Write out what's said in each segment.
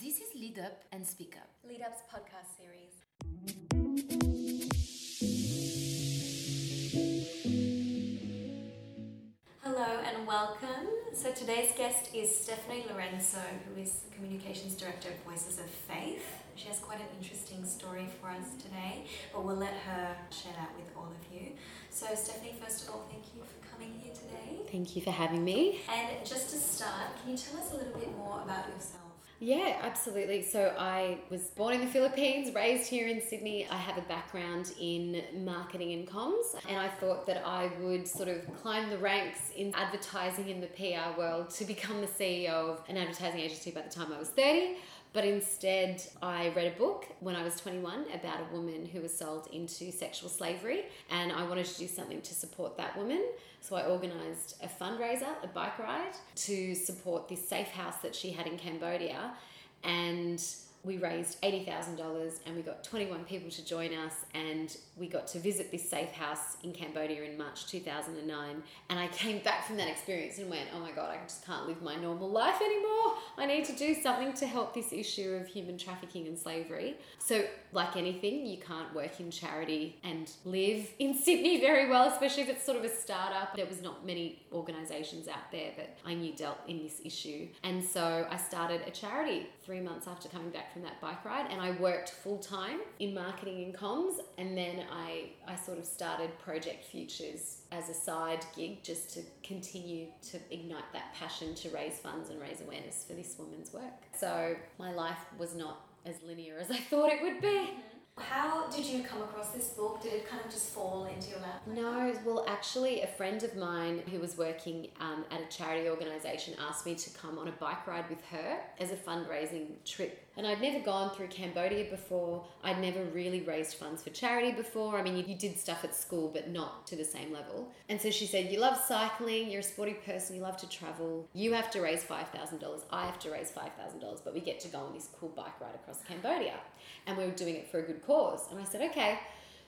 this is Lead Up and Speak Up. Lead Up's podcast series. Hello and welcome. So today's guest is Stephanie Lorenzo, who is Communications Director of Voices of Faith. She has quite an interesting story for us today, but we'll let her share that with all of you. So, Stephanie, first of all, thank you for here today. Thank you for having me. And just to start, can you tell us a little bit more about yourself? Yeah, absolutely. So I was born in the Philippines, raised here in Sydney. I have a background in marketing and comms, and I thought that I would sort of climb the ranks in advertising in the PR world to become the CEO of an advertising agency by the time I was 30. But instead, I read a book when I was 21 about a woman who was sold into sexual slavery, and I wanted to do something to support that woman. So I organised a fundraiser, a bike ride, to support this safe house that she had in Cambodia. And we raised $80,000 and we got 21 people to join us and we got to visit this safe house in Cambodia in March 2009 and I came back from that experience and went oh my god I just can't live my normal life anymore. I need to do something to help this issue of human trafficking and slavery. So like anything you can't work in charity and live in Sydney very well especially if it's sort of a startup. There was not many organizations out there that I knew dealt in this issue. And so I started a charity 3 months after coming back from that bike ride and I worked full time in marketing and comms and then I, I sort of started Project Futures as a side gig just to continue to ignite that passion to raise funds and raise awareness for this woman's work. So my life was not as linear as I thought it would be. How did you come across this book? Did it kind of just fall into your lap? No, well, actually, a friend of mine who was working um, at a charity organisation asked me to come on a bike ride with her as a fundraising trip. And I'd never gone through Cambodia before. I'd never really raised funds for charity before. I mean, you, you did stuff at school, but not to the same level. And so she said, You love cycling, you're a sporty person, you love to travel. You have to raise $5,000. I have to raise $5,000, but we get to go on this cool bike ride across Cambodia. And we were doing it for a good cause. And I said, Okay.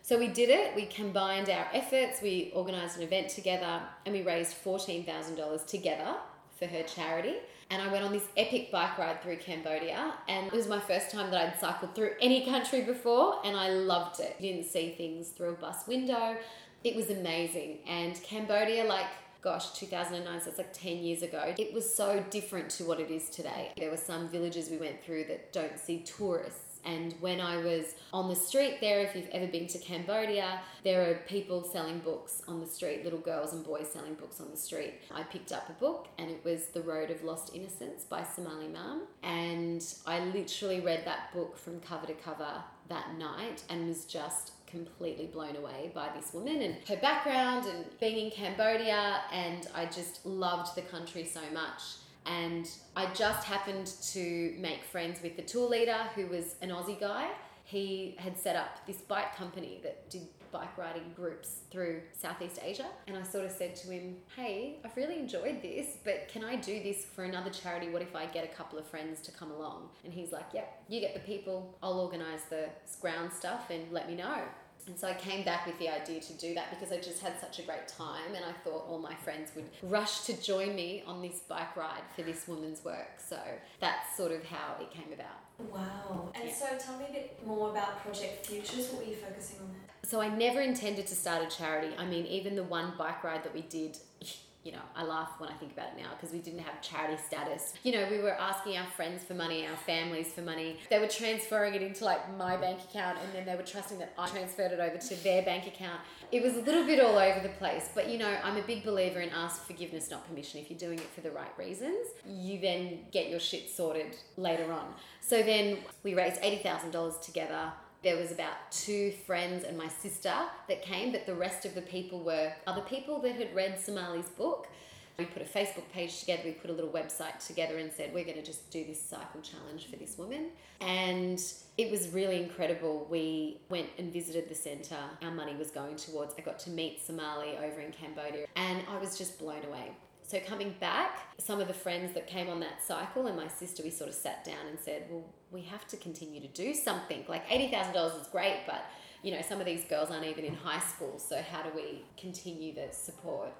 So we did it. We combined our efforts. We organised an event together and we raised $14,000 together for her charity. And I went on this epic bike ride through Cambodia. And it was my first time that I'd cycled through any country before. And I loved it. You didn't see things through a bus window. It was amazing. And Cambodia, like, gosh, 2009, so it's like 10 years ago, it was so different to what it is today. There were some villages we went through that don't see tourists and when I was on the street there, if you've ever been to Cambodia, there are people selling books on the street, little girls and boys selling books on the street. I picked up a book and it was The Road of Lost Innocence by Somaly Mam. And I literally read that book from cover to cover that night and was just completely blown away by this woman and her background and being in Cambodia. And I just loved the country so much and I just happened to make friends with the tour leader who was an Aussie guy. He had set up this bike company that did bike riding groups through Southeast Asia. And I sort of said to him, Hey, I've really enjoyed this, but can I do this for another charity? What if I get a couple of friends to come along? And he's like, Yep, you get the people, I'll organize the ground stuff and let me know. And so I came back with the idea to do that because I just had such a great time and I thought all my friends would rush to join me on this bike ride for this woman's work. So that's sort of how it came about. Wow. And yeah. so tell me a bit more about Project Futures. What were you focusing on there? So I never intended to start a charity. I mean, even the one bike ride that we did you know, I laugh when I think about it now because we didn't have charity status. You know, we were asking our friends for money, our families for money. They were transferring it into like my bank account and then they were trusting that I transferred it over to their bank account. It was a little bit all over the place. But you know, I'm a big believer in ask forgiveness, not permission. If you're doing it for the right reasons, you then get your shit sorted later on. So then we raised $80,000 together there was about two friends and my sister that came, but the rest of the people were other people that had read Somaly's book. We put a Facebook page together, we put a little website together and said, We're going to just do this cycle challenge for this woman. And it was really incredible. We went and visited the centre. Our money was going towards, I got to meet Somali over in Cambodia, and I was just blown away. So coming back, some of the friends that came on that cycle and my sister, we sort of sat down and said, well, we have to continue to do something. Like $80,000 is great, but you know, some of these girls aren't even in high school. So how do we continue the support?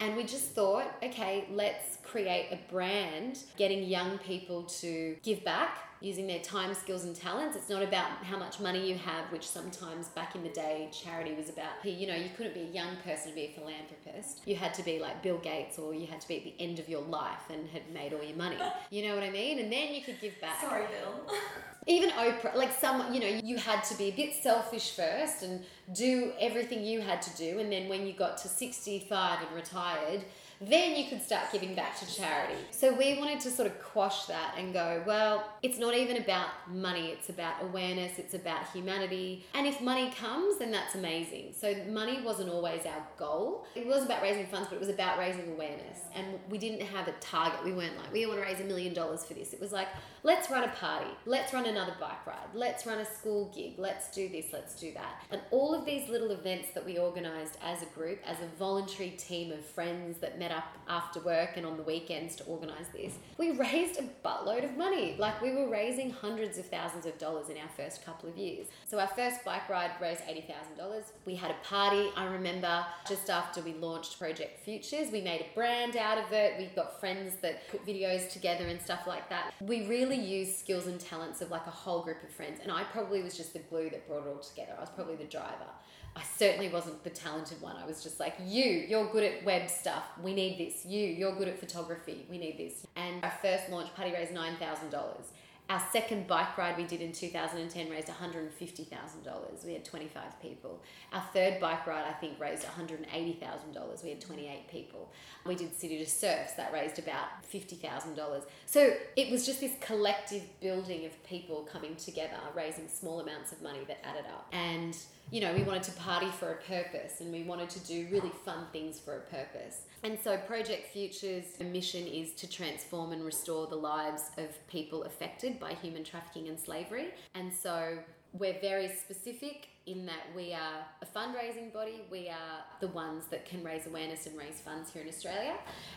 And we just thought, okay, let's create a brand getting young people to give back using their time, skills, and talents. It's not about how much money you have, which sometimes back in the day, charity was about. You know, you couldn't be a young person to be a philanthropist. You had to be like Bill Gates, or you had to be at the end of your life and had made all your money. You know what I mean? And then you could give back. Sorry, Bill. Even Oprah, like some, you know, you had to be a bit selfish first and do everything you had to do. And then when you got to 65 and retired, then you could start giving back to charity. So we wanted to sort of quash that and go, well, it's not even about money, it's about awareness, it's about humanity. And if money comes, then that's amazing. So money wasn't always our goal. It was about raising funds, but it was about raising awareness. And we didn't have a target. We weren't like, we want to raise a million dollars for this. It was like, let's run a party, let's run another bike ride, let's run a school gig, let's do this, let's do that. And all of these little events that we organized as a group, as a voluntary team of friends that met met up after work and on the weekends to organise this. We raised a buttload of money. Like we were raising hundreds of thousands of dollars in our first couple of years. So our first bike ride raised $80,000. We had a party, I remember, just after we launched Project Futures. We made a brand out of it. We got friends that put videos together and stuff like that. We really used skills and talents of like a whole group of friends. And I probably was just the glue that brought it all together. I was probably the driver. I certainly wasn't the talented one. I was just like, you, you're good at web stuff. We need this. You, you're good at photography. We need this. And our first launch party raised $9,000. Our second bike ride we did in 2010 raised $150,000. We had 25 people. Our third bike ride, I think, raised $180,000. We had 28 people. We did City to Surfs, that raised about $50,000. So it was just this collective building of people coming together, raising small amounts of money that added up. And you know, we wanted to party for a purpose and we wanted to do really fun things for a purpose. And so, Project Future's mission is to transform and restore the lives of people affected by human trafficking and slavery. And so, we're very specific in that we are a fundraising body. We are the ones that can raise awareness and raise funds here in Australia.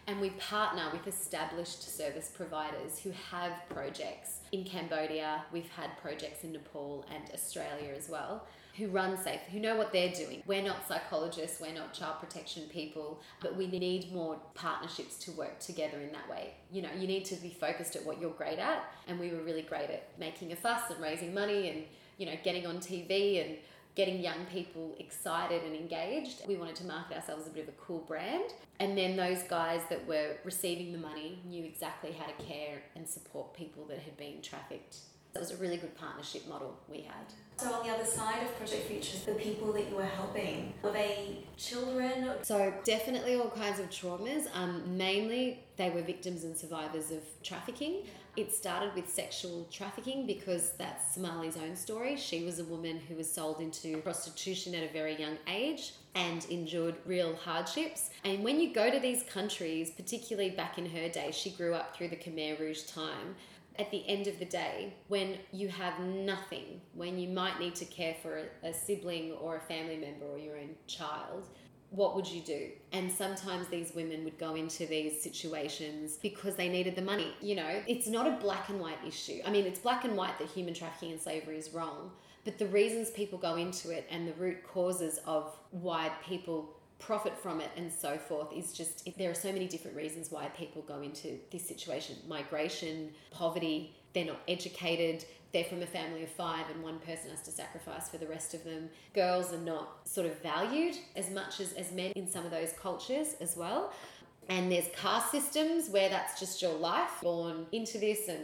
And we partner with established service providers who have projects in Cambodia. We've had projects in Nepal and Australia as well who run safe, who know what they're doing. We're not psychologists, we're not child protection people, but we need more partnerships to work together in that way. You know, you need to be focused at what you're great at, and we were really great at making a fuss and raising money and, you know, getting on TV and getting young people excited and engaged. We wanted to market ourselves as a bit of a cool brand. And then those guys that were receiving the money knew exactly how to care and support people that had been trafficked. That was a really good partnership model we had. So on the other side of Project Futures, the people that you were helping, were they children? So definitely all kinds of traumas. Um, mainly they were victims and survivors of trafficking. It started with sexual trafficking because that's Somaly's own story. She was a woman who was sold into prostitution at a very young age and endured real hardships. And when you go to these countries, particularly back in her day, she grew up through the Khmer Rouge time at the end of the day, when you have nothing, when you might need to care for a, a, sibling or a family member or your own child, what would you do? And sometimes these women would go into these situations because they needed the money. You know, it's not a black and white issue. I mean, it's black and white that human trafficking and slavery is wrong, but the reasons people go into it and the root causes of why people profit from it and so forth is just there are so many different reasons why people go into this situation. Migration poverty they're not educated they're from a family of five and one person has to sacrifice for the rest of them. Girls are not sort of valued as much as, as men in some of those cultures as well. And there's caste systems where that's just your life born into this and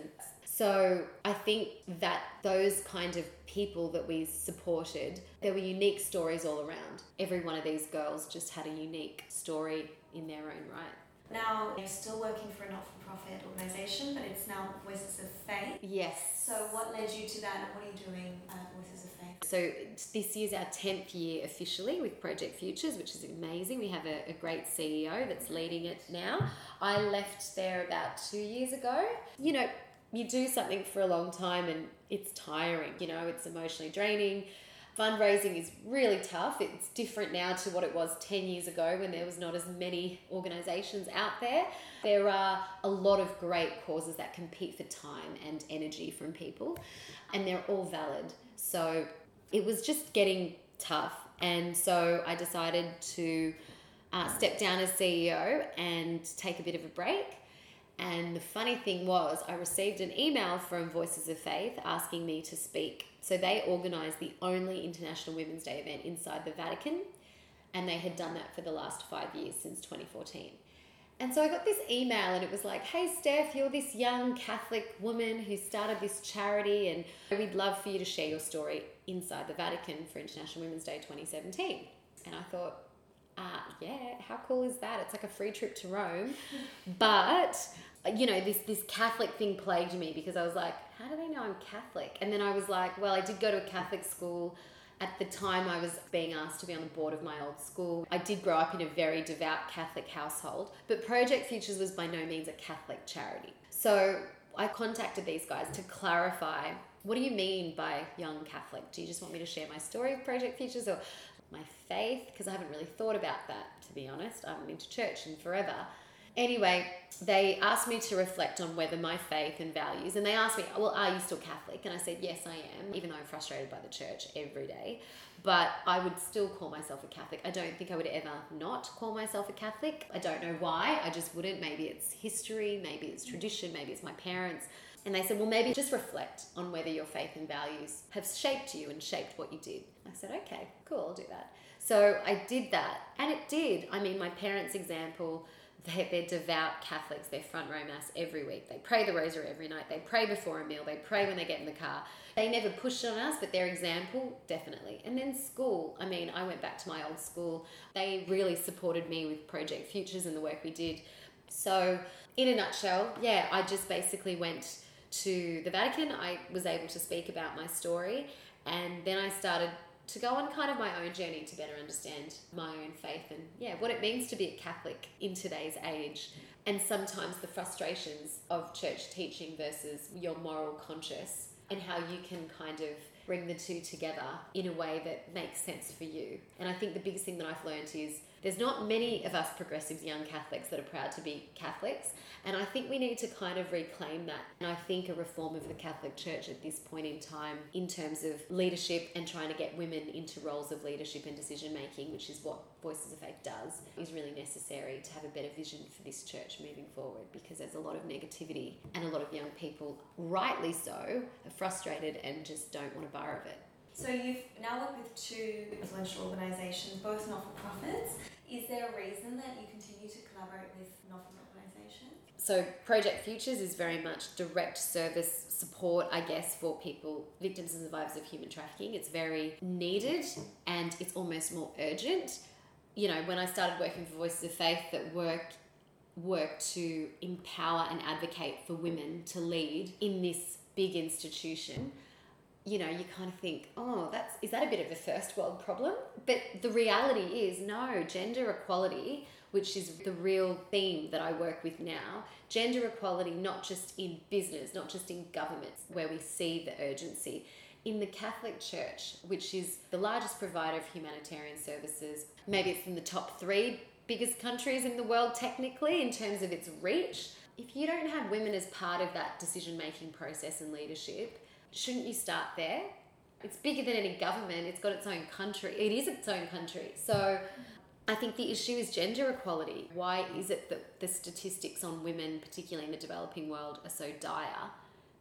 so I think that those kind of people that we supported, there were unique stories all around. Every one of these girls just had a unique story in their own right. Now you're still working for a not-for-profit organisation, but it's now Voices of Faith. Yes. So what led you to that, and what are you doing at Voices of Faith? So this year's our tenth year officially with Project Futures, which is amazing. We have a, a great CEO that's leading it now. I left there about two years ago. You know, you do something for a long time and it's tiring, you know, it's emotionally draining. Fundraising is really tough. It's different now to what it was 10 years ago when there was not as many organisations out there. There are a lot of great causes that compete for time and energy from people, and they're all valid. So it was just getting tough. And so I decided to uh, step down as CEO and take a bit of a break. And the funny thing was, I received an email from Voices of Faith asking me to speak. So they organised the only International Women's Day event inside the Vatican, and they had done that for the last five years since 2014. And so I got this email, and it was like, Hey, Steph, you're this young Catholic woman who started this charity, and we'd love for you to share your story inside the Vatican for International Women's Day 2017. And I thought, uh, yeah, how cool is that? It's like a free trip to Rome. but, you know, this, this Catholic thing plagued me because I was like, how do they know I'm Catholic? And then I was like, well, I did go to a Catholic school. At the time, I was being asked to be on the board of my old school. I did grow up in a very devout Catholic household, but Project Futures was by no means a Catholic charity. So I contacted these guys to clarify what do you mean by young Catholic? Do you just want me to share my story of Project Futures or my faith? Because I haven't really thought about that, to be honest. I haven't been to church in forever. Anyway, they asked me to reflect on whether my faith and values, and they asked me, Well, are you still Catholic? And I said, Yes, I am, even though I'm frustrated by the church every day. But I would still call myself a Catholic. I don't think I would ever not call myself a Catholic. I don't know why. I just wouldn't. Maybe it's history, maybe it's tradition, maybe it's my parents. And they said, well, maybe just reflect on whether your faith and values have shaped you and shaped what you did. I said, okay, cool, I'll do that. So I did that, and it did. I mean, my parents' example, they're, they're devout Catholics. They're front row mass every week. They pray the rosary every night. They pray before a meal. They pray when they get in the car. They never pushed on us, but their example, definitely. And then school. I mean, I went back to my old school. They really supported me with Project Futures and the work we did. So, in a nutshell, yeah, I just basically went to the Vatican, I was able to speak about my story, and then I started to go on kind of my own journey to better understand my own faith and yeah, what it means to be a Catholic in today's age, and sometimes the frustrations of church teaching versus your moral conscience, and how you can kind of bring the two together in a way that makes sense for you. And I think the biggest thing that I've learned is there's not many of us progressive young Catholics that are proud to be Catholics. And I think we need to kind of reclaim that. And I think a reform of the Catholic Church at this point in time, in terms of leadership and trying to get women into roles of leadership and decision making, which is what Voices of Faith does, is really necessary to have a better vision for this church moving forward because there's a lot of negativity and a lot of young people, rightly so, are frustrated and just don't want a bar of it. So you've now worked with two influential organisations, both not-for-profits. Is there a reason that you continue to collaborate with not-for-profit organisations? So Project Futures is very much direct service support, I guess, for people, victims and survivors of human trafficking. It's very needed and it's almost more urgent. You know, when I started working for Voices of Faith that work work to empower and advocate for women to lead in this big institution you know, you kind of think, oh, that's is that a bit of a first world problem? But the reality is, no, gender equality, which is the real theme that I work with now, gender equality not just in business, not just in governments, where we see the urgency. In the Catholic Church, which is the largest provider of humanitarian services, maybe it's in the top three biggest countries in the world technically in terms of its reach. If you don't have women as part of that decision making process and leadership, shouldn't you start there? It's bigger than any government, it's got its own country, it is its own country. So I think the issue is gender equality. Why is it that the statistics on women, particularly in the developing world, are so dire?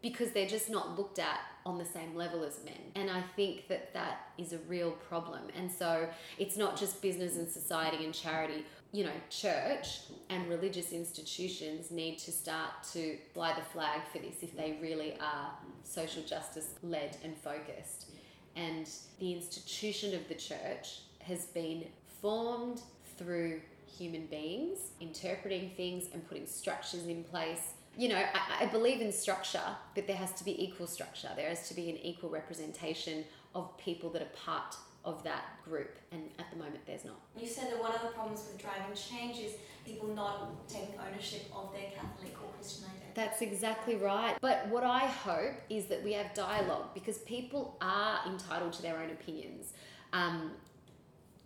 Because they're just not looked at on the same level as men. And I think that that is a real problem. And so it's not just business and society and charity you know, church and religious institutions need to start to fly the flag for this if they really are social justice led and focused. And the institution of the church has been formed through human beings interpreting things and putting structures in place. You know, I, I believe in structure, but there has to be equal structure. There has to be an equal representation of people that are part of that group, and at the moment there's not. You said that one of the problems with driving change is people not taking ownership of their Catholic or Christian identity. That's exactly right. But what I hope is that we have dialogue because people are entitled to their own opinions. Um,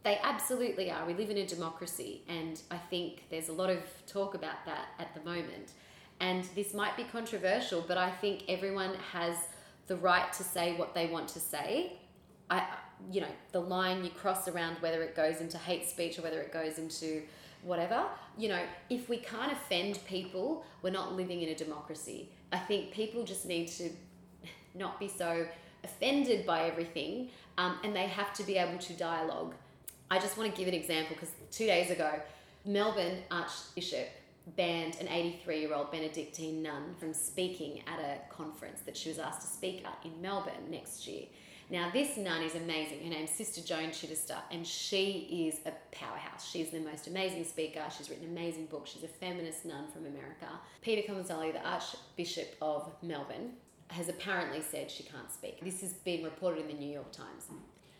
they absolutely are. We live in a democracy, and I think there's a lot of talk about that at the moment. And this might be controversial, but I think everyone has the right to say what they want to say I, you know, the line you cross around whether it goes into hate speech or whether it goes into whatever, you know, if we can't offend people, we're not living in a democracy. I think people just need to not be so offended by everything um, and they have to be able to dialogue. I just want to give an example because two days ago, Melbourne Archbishop banned an 83 year old Benedictine nun from speaking at a conference that she was asked to speak at in Melbourne next year. Now, this nun is amazing. Her name's Sister Joan Chittister, and she is a powerhouse. She's the most amazing speaker. She's written amazing books. She's a feminist nun from America. Peter Comensoli, the Archbishop of Melbourne, has apparently said she can't speak. This has been reported in the New York Times.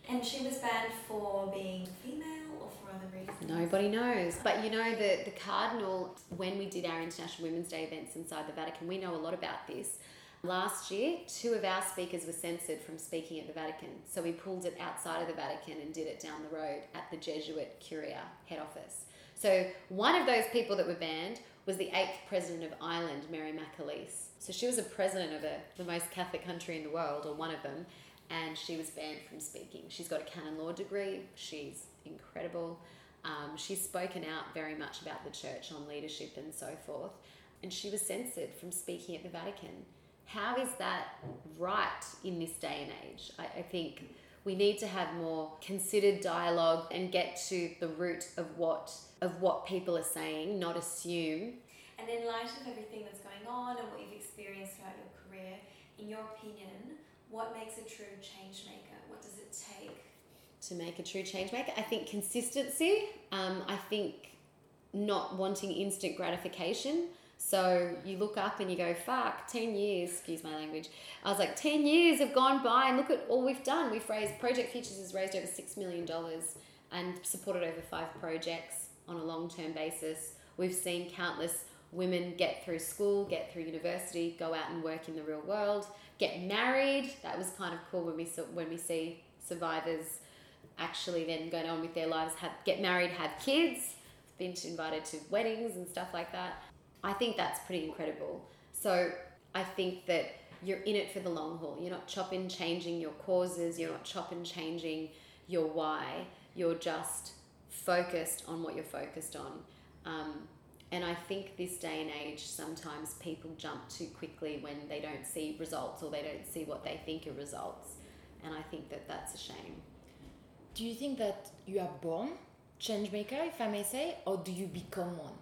And she was banned for being female or for other reasons? Nobody knows. But you know, the, the Cardinal, when we did our International Women's Day events inside the Vatican, we know a lot about this. Last year, two of our speakers were censored from speaking at the Vatican. So we pulled it outside of the Vatican and did it down the road at the Jesuit Curia head office. So one of those people that were banned was the eighth president of Ireland, Mary McAleese. So she was a president of a, the most Catholic country in the world, or one of them, and she was banned from speaking. She's got a canon law degree. She's incredible. Um, she's spoken out very much about the church on leadership and so forth, and she was censored from speaking at the Vatican how is that right in this day and age? I, I think we need to have more considered dialogue and get to the root of what of what people are saying, not assume. And in light of everything that's going on and what you've experienced throughout your career, in your opinion, what makes a true change maker? What does it take to make a true change maker? I think consistency. Um, I think not wanting instant gratification. So you look up and you go, fuck, 10 years, excuse my language. I was like, 10 years have gone by and look at all we've done. We've raised, Project Futures has raised over $6 million and supported over five projects on a long term basis. We've seen countless women get through school, get through university, go out and work in the real world, get married. That was kind of cool when we saw, when we see survivors actually then going on with their lives, have get married, have kids, been invited to weddings and stuff like that. I think that's pretty incredible. So I think that you're in it for the long haul. You're not chopping, changing your causes. You're not chopping, changing your why. You're just focused on what you're focused on. Um, and I think this day and age, sometimes people jump too quickly when they don't see results or they don't see what they think are results. And I think that that's a shame. Do you think that you are born change maker, if I may say, or do you become one?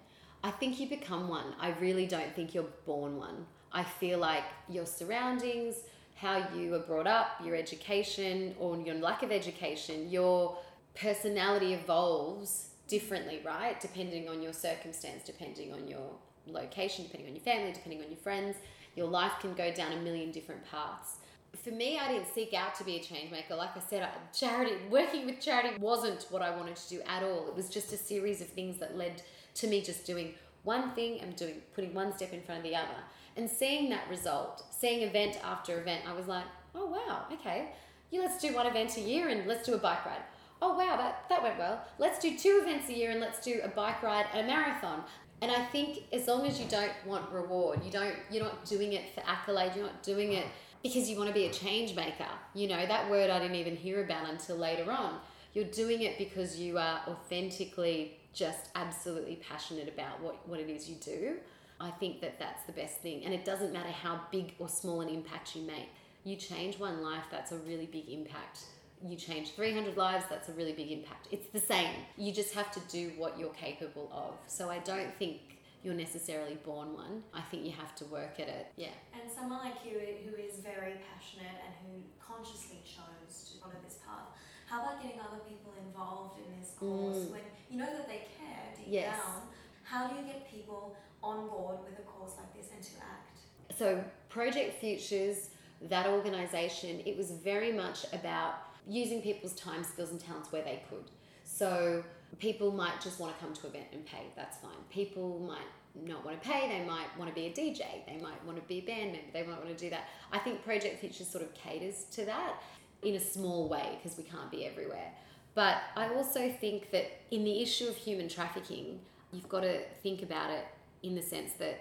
I think you become one. I really don't think you're born one. I feel like your surroundings, how you were brought up, your education, or your lack of education, your personality evolves differently, right? Depending on your circumstance, depending on your location, depending on your family, depending on your friends. Your life can go down a million different paths. For me, I didn't seek out to be a change maker. Like I said, I, charity, working with charity wasn't what I wanted to do at all. It was just a series of things that led to me just doing one thing and doing putting one step in front of the other and seeing that result seeing event after event i was like oh wow okay yeah let's do one event a year and let's do a bike ride oh wow that, that went well let's do two events a year and let's do a bike ride and a marathon and i think as long as you don't want reward you don't you're not doing it for accolade you're not doing it because you want to be a change maker you know that word i didn't even hear about until later on you're doing it because you are authentically just absolutely passionate about what, what it is you do, I think that that's the best thing. And it doesn't matter how big or small an impact you make. You change one life, that's a really big impact. You change 300 lives, that's a really big impact. It's the same. You just have to do what you're capable of. So I don't think you're necessarily born one. I think you have to work at it. Yeah. And someone like you who is very passionate and who consciously chose to follow this path, how about getting other people involved in this course mm. when you know that they care deep yes. down? How do you get people on board with a course like this and to act? So, Project Futures, that organisation, it was very much about using people's time, skills, and talents where they could. So, people might just want to come to an event and pay, that's fine. People might not want to pay, they might want to be a DJ, they might want to be a band member, they might want to do that. I think Project Futures sort of caters to that in a small way because we can't be everywhere. But I also think that in the issue of human trafficking, you've got to think about it in the sense that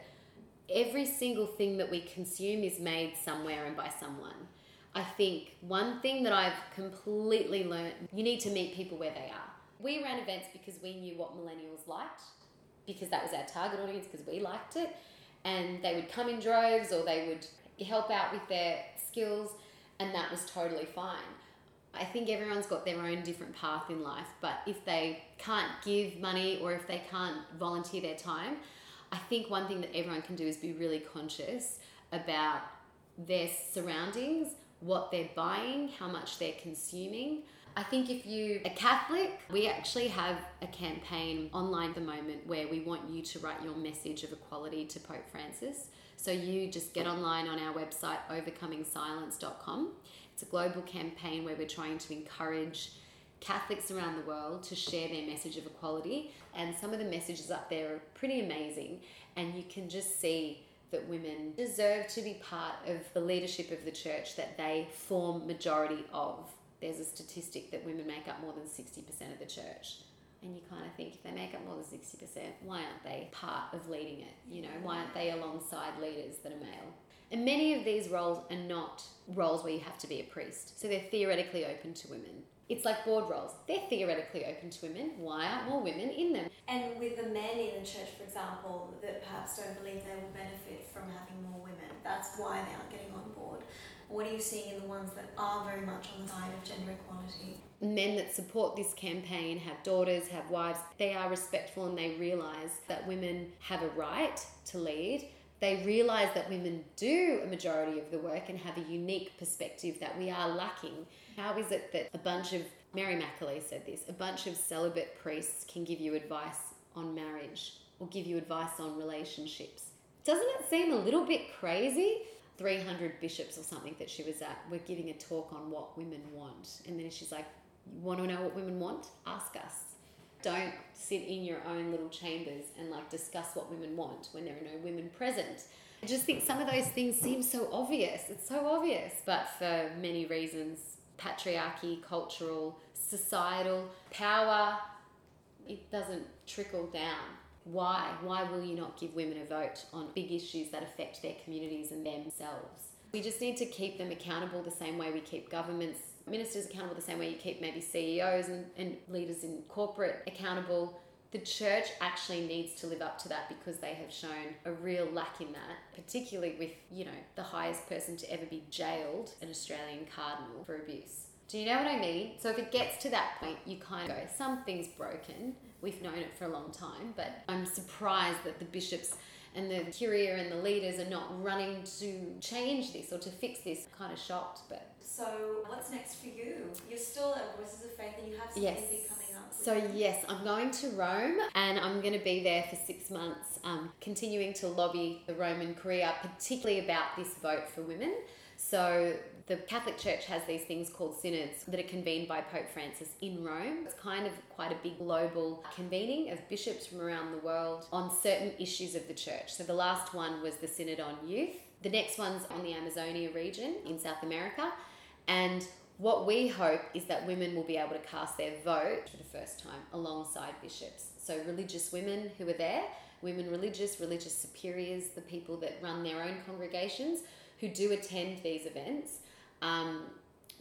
every single thing that we consume is made somewhere and by someone. I think one thing that I've completely learned you need to meet people where they are. We ran events because we knew what millennials liked, because that was our target audience, because we liked it. And they would come in droves or they would help out with their skills, and that was totally fine. I think everyone's got their own different path in life, but if they can't give money or if they can't volunteer their time, I think one thing that everyone can do is be really conscious about their surroundings, what they're buying, how much they're consuming. I think if you a Catholic, we actually have a campaign online at the moment where we want you to write your message of equality to Pope Francis. So you just get online on our website, overcomingsilence.com. It's a global campaign where we're trying to encourage Catholics around the world to share their message of equality. And some of the messages up there are pretty amazing. And you can just see that women deserve to be part of the leadership of the church that they form majority of. There's a statistic that women make up more than 60% of the church. And you kind of think if they make up more than 60%, why aren't they part of leading it? You know, why aren't they alongside leaders that are male? And many of these roles are not roles where you have to be a priest. So they're theoretically open to women. It's like board roles. They're theoretically open to women. Why aren't more women in them? And with the men in the church, for example, that perhaps don't believe they will benefit from having more women, that's why they aren't getting on board. What are you seeing in the ones that are very much on the side of gender equality? Men that support this campaign have daughters, have wives. They are respectful and they realise that women have a right to lead. They realise that women do a majority of the work and have a unique perspective that we are lacking. How is it that a bunch of, Mary McAleese said this, a bunch of celibate priests can give you advice on marriage or give you advice on relationships? Doesn't it seem a little bit crazy? 300 bishops or something that she was at were giving a talk on what women want. And then she's like, You want to know what women want? Ask us. Don't sit in your own little chambers and like discuss what women want when there are no women present. I just think some of those things seem so obvious. It's so obvious. But for many reasons patriarchy, cultural, societal, power it doesn't trickle down why? Why will you not give women a vote on big issues that affect their communities and themselves? We just need to keep them accountable the same way we keep governments, ministers accountable, the same way you keep maybe CEOs and, and leaders in corporate accountable. The church actually needs to live up to that because they have shown a real lack in that, particularly with, you know, the highest person to ever be jailed, an Australian cardinal, for abuse. Do you know what I mean? So if it gets to that point, you kind of go, something's broken. We've known it for a long time, but I'm surprised that the bishops and the curia and the leaders are not running to change this or to fix this. Kind of shocked, but. So, what's next for you? You're still at Voices of Faith and you have something yes. big coming up. So, yes, I'm going to Rome and I'm going to be there for six months, um, continuing to lobby the Roman Curia, particularly about this vote for women. So, the Catholic Church has these things called synods that are convened by Pope Francis in Rome. It's kind of quite a big global convening of bishops from around the world on certain issues of the church. So the last one was the Synod on Youth. The next one's on the Amazonia region in South America. And what we hope is that women will be able to cast their vote for the first time alongside bishops. So religious women who are there, women religious, religious superiors, the people that run their own congregations who do attend these events um,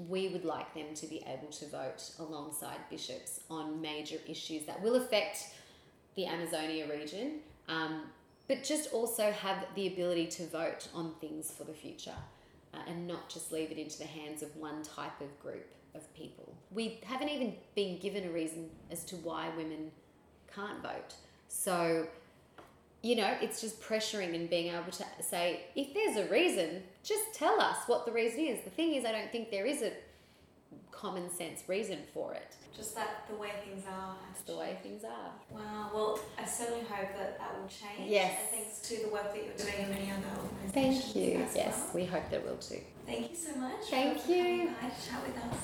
we would like them to be able to vote alongside bishops on major issues that will affect the Amazonia region, um, but just also have the ability to vote on things for the future uh, and not just leave it into the hands of one type of group of people. We haven't even been given a reason as to why women can't vote. So you know, it's just pressuring and being able to say, if there's a reason, just tell us what the reason is. The thing is, I don't think there is a common sense reason for it. Just that the way things are. The way things are. Wow. Well, I certainly hope that that will change. Yes. Thanks to the work that you're doing in many other organisations. Thank you. Yes, well. we hope that will too. Thank you so much. Thank you. to chat with us.